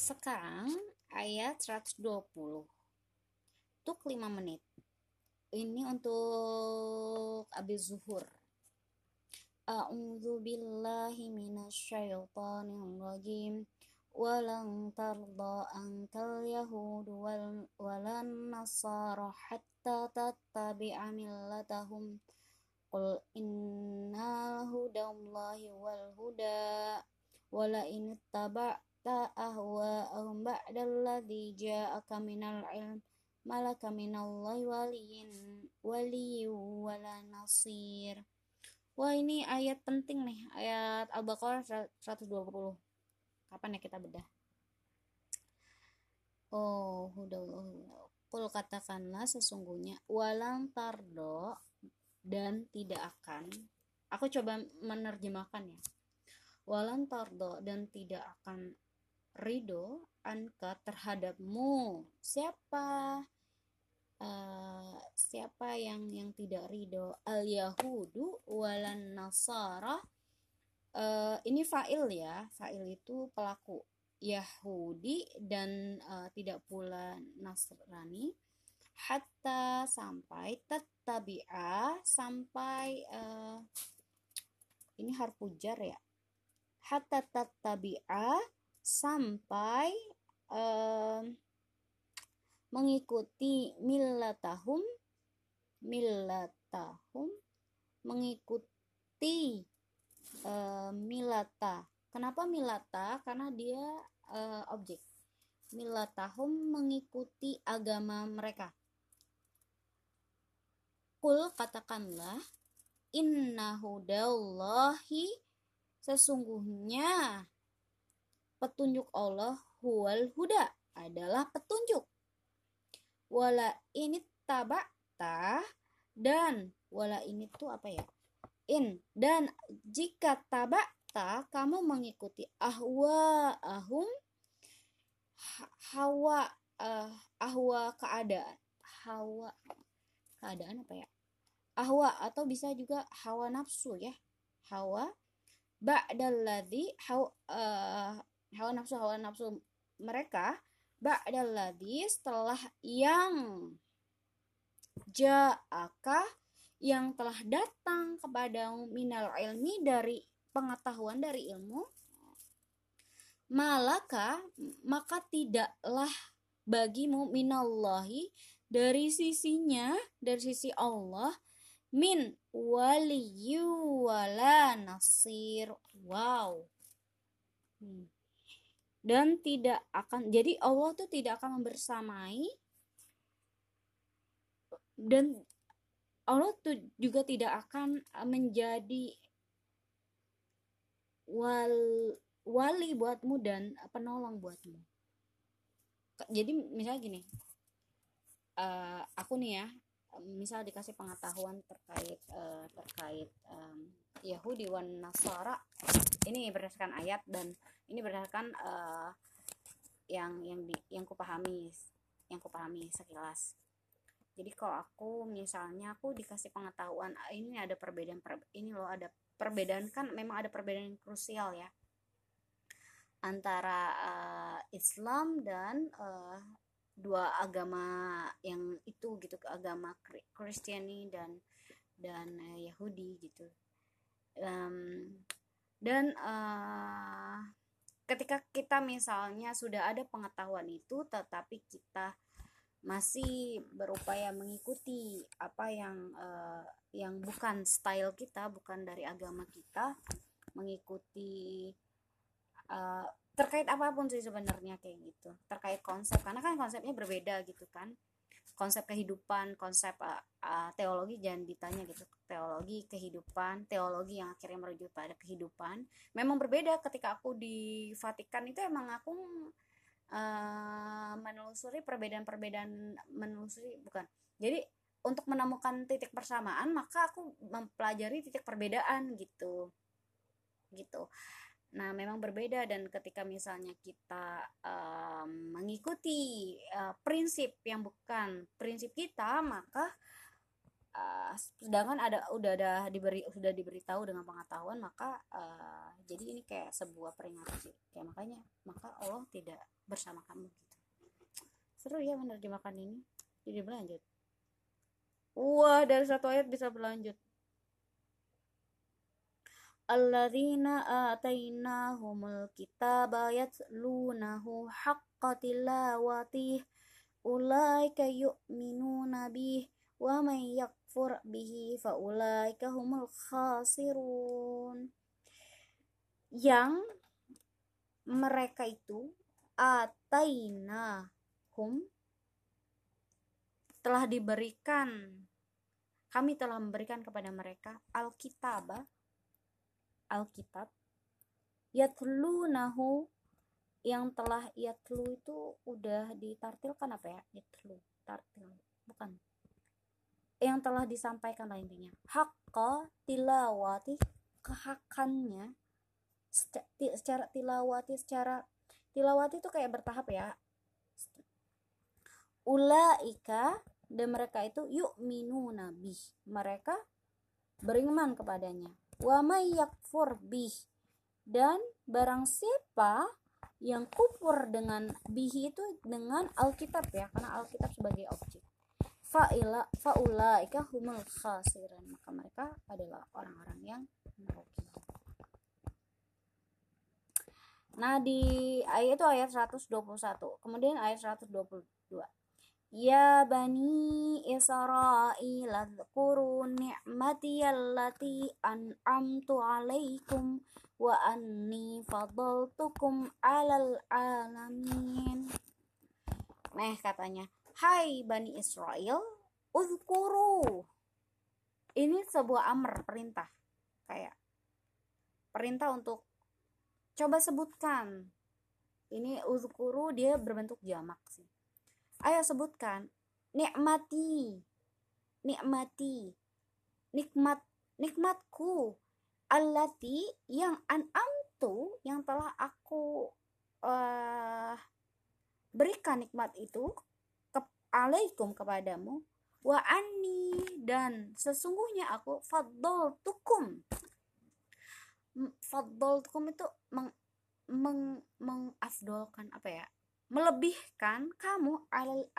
Sekarang ayat 120. Untuk 5 menit. Ini untuk Abi Zuhur. A'udzu billahi minasyaitonir rajim. Walan tarda ankal yahud wal walan nasara hatta tattabi'a millatahum. Qul inna hudallahi wal in taba'ta ahwa'ahum ba'dalladzi ja'aka minal ilm malaka minallahi waliyin waliyu wala nasir. Wah ini ayat penting nih ayat Al-Baqarah 120 kapan ya kita bedah? Oh hudallahu Kul katakanlah sesungguhnya walang tardo dan tidak akan. Aku coba menerjemahkan ya. Walang tardo dan tidak akan ridho anka terhadapmu. Siapa uh, siapa yang yang tidak ridho al yahudu walan nasara. Uh, ini fa'il ya. Fa'il itu pelaku Yahudi dan uh, tidak pula Nasrani. Hatta sampai tattabi'a sampai uh, ini harfu jar ya. Hatta tattabi'a sampai uh, mengikuti millatahum millatahum mengikuti uh, milata kenapa milata karena dia uh, objek. Millatahum mengikuti agama mereka. Kul katakanlah inna hudallahi sesungguhnya petunjuk Allah huwal huda adalah petunjuk. Wala ini tabakta dan wala ini tuh apa ya? In dan jika tabakta kamu mengikuti ahwa ahum hawa uh, ahwa keadaan hawa keadaan apa ya? Ahwa atau bisa juga hawa nafsu ya. Hawa ba'dalladzi hawa uh, hawa nafsu hawa nafsu mereka ba'dalladzi setelah yang ja'aka yang telah datang kepada minal ilmi dari pengetahuan dari ilmu malaka maka tidaklah bagimu minallahi dari sisinya dari sisi Allah min waliyu wala nasir wow hmm. Dan tidak akan jadi Allah tuh tidak akan membersamai. Dan Allah tuh juga tidak akan menjadi wal wali buatmu dan penolong buatmu. Jadi misalnya gini uh, aku nih ya misal dikasih pengetahuan terkait uh, terkait um, Yahudi wan Nasara. Ini berdasarkan ayat dan ini berdasarkan uh, yang yang di, yang kupahami yang kupahami sekilas. Jadi kalau aku misalnya aku dikasih pengetahuan ini ada perbedaan per, ini loh ada perbedaan kan memang ada perbedaan yang krusial ya. Antara uh, Islam dan uh, dua agama yang itu gitu agama Kristiani dan dan uh, Yahudi gitu. Um, dan uh, ketika kita misalnya sudah ada pengetahuan itu tetapi kita masih berupaya mengikuti apa yang uh, yang bukan style kita bukan dari agama kita mengikuti uh, terkait apa pun sih sebenarnya kayak gitu terkait konsep. Karena kan konsepnya berbeda gitu kan konsep kehidupan konsep uh, uh, teologi jangan ditanya gitu. Teologi kehidupan teologi yang akhirnya merujuk pada kehidupan. Memang berbeda ketika aku di Vatikan itu emang aku uh, menelusuri perbedaan-perbedaan menelusuri bukan. Jadi untuk menemukan titik persamaan maka aku mempelajari titik perbedaan gitu. Gitu Nah, memang berbeda dan ketika misalnya kita um, mengikuti uh, prinsip yang bukan prinsip kita, maka uh, sedangkan ada udah ada diberi sudah diberitahu dengan pengetahuan maka uh, jadi ini kayak sebuah peringatan sih. Kayak makanya maka Allah tidak bersama kamu gitu. Seru ya menerjemahkan ini. Jadi berlanjut. Wah dari satu ayat bisa berlanjut alladzina atainahumul kitaba yatlunahu haqqa tilawatih ulaika yu'minuna bih wa man yakfur bihi fa ulaika humul khasirun yang mereka itu atainahum telah diberikan kami telah memberikan kepada mereka alkitabah Alkitab yatlunahu yang telah yatlu itu udah ditartilkan apa ya? Yatlu tartil bukan. Yang telah disampaikan lah intinya. Hakka tilawati kehakannya secara tilawati secara tilawati itu kayak bertahap ya. Ulaika dan mereka itu yuk minu nabi mereka beriman kepadanya wa may yakfur bih. Dan barang siapa yang kufur dengan bihi itu dengan Alkitab ya karena Alkitab sebagai objek. Fa'ila fa'ulaika humul khasiran maka mereka adalah orang-orang yang merugi. Nah di ayat itu ayat 121 kemudian ayat 122 Ya bani Israel adhkuru ni'mati allati an'amtu alaikum wa anni fadaltukum alal alamin. Nah katanya, Hai Bani Israel, uzkuru. Ini sebuah amr, perintah. Kayak perintah untuk coba sebutkan. Ini uzkuru dia berbentuk jamak sih Ayo sebutkan. Nikmati. Nikmati. Nikmat nikmatku. Allati yang an'amtu yang telah aku uh, berikan nikmat itu ke alaikum kepadamu wa anni dan sesungguhnya aku tukum faddol tukum itu meng, meng, mengafdolkan apa ya melebihkan kamu al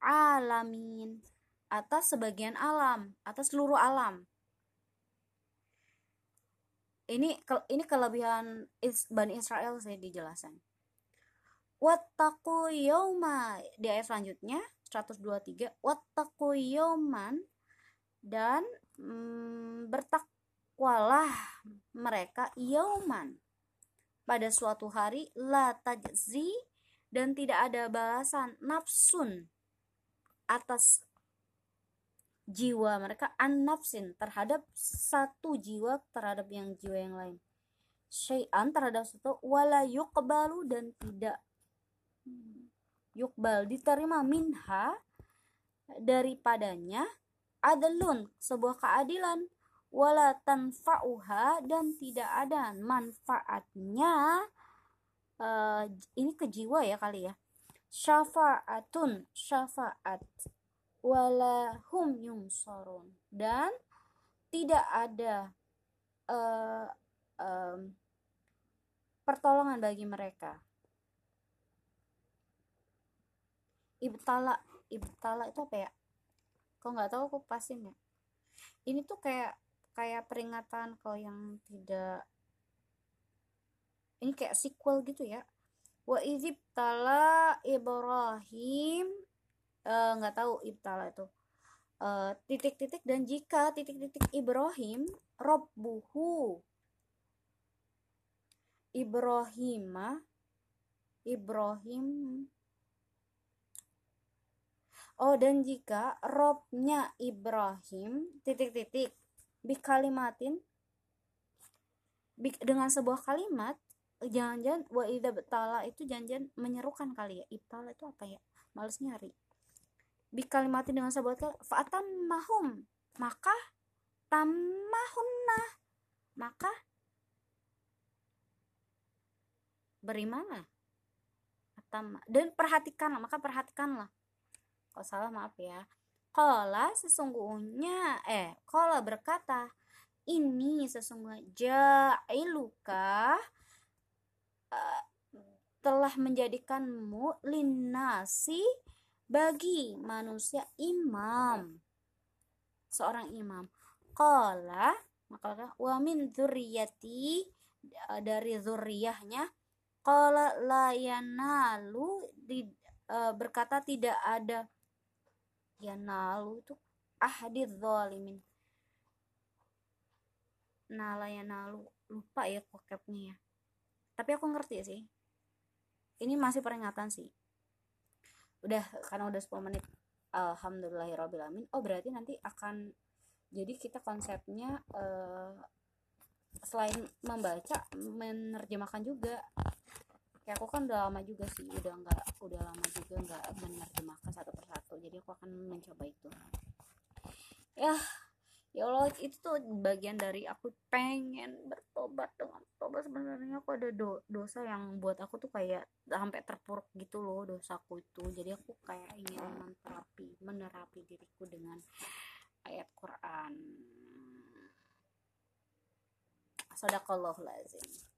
alamin atas sebagian alam atas seluruh alam. Ini ini kelebihan Bani Israel saya dijelasan wattaqu yawma di ayat selanjutnya 123 wattaqu yawman dan mm, bertakwalah mereka yauman pada suatu hari la tajzi dan tidak ada balasan nafsun atas jiwa mereka an nafsin terhadap satu jiwa terhadap yang jiwa yang lain. Syai'an terhadap satu wala yuqbalu dan tidak yukbal diterima minha daripadanya adalun sebuah keadilan wala tanfa'uha dan tidak ada manfaatnya uh, ini ke jiwa ya kali ya. Syafa'atun syafa'at. Wala hum yumsarun dan tidak ada uh, um, pertolongan bagi mereka. Ibtala ibtala itu apa ya? Kok nggak tahu aku pasin ya. Ini tuh kayak kayak peringatan kalau yang tidak ini kayak sequel gitu ya. Wa tala Ibrahim eh, nggak uh, tahu ibtala itu. Eh, titik-titik uh, dan jika titik-titik Ibrahim Robbuhu Ibrahimah Ibrahim. Oh dan jika Robnya Ibrahim titik-titik bikalimatin dengan sebuah kalimat jangan-jangan wa idza betala itu jangan-jangan menyerukan kali ya. Ibtala itu apa ya? Males nyari. Bikalimatin dengan sebuah kalimat fa'atam mahum maka tamahunna maka berimanlah. Dan perhatikanlah maka perhatikanlah. Kalau salah maaf ya Kala sesungguhnya eh kala berkata ini sesungguhnya ja'iluka uh, telah menjadikanmu linasi bagi manusia imam. Seorang imam. Kala maka wa min dzurriyyati dari zuriyahnya kala layanalu di, uh, berkata tidak ada ya nalu itu ahadid zalimin. Nala ya nalu lupa ya kokepnya ya. Tapi aku ngerti sih. Ini masih peringatan sih. Udah karena udah 10 menit alhamdulillahirobbilalamin oh berarti nanti akan jadi kita konsepnya uh, selain membaca menerjemahkan juga kayak aku kan udah lama juga sih udah nggak udah lama juga nggak menerjemahkan satu persatu jadi aku akan mencoba itu. Ya ya Allah itu tuh bagian dari aku pengen bertobat dengan tobat. Sebenarnya aku ada do dosa yang buat aku tuh kayak sampai terpuruk gitu loh dosaku itu. Jadi aku kayak ingin menerapi menerapi diriku dengan ayat Quran. Sadaqallahu lazim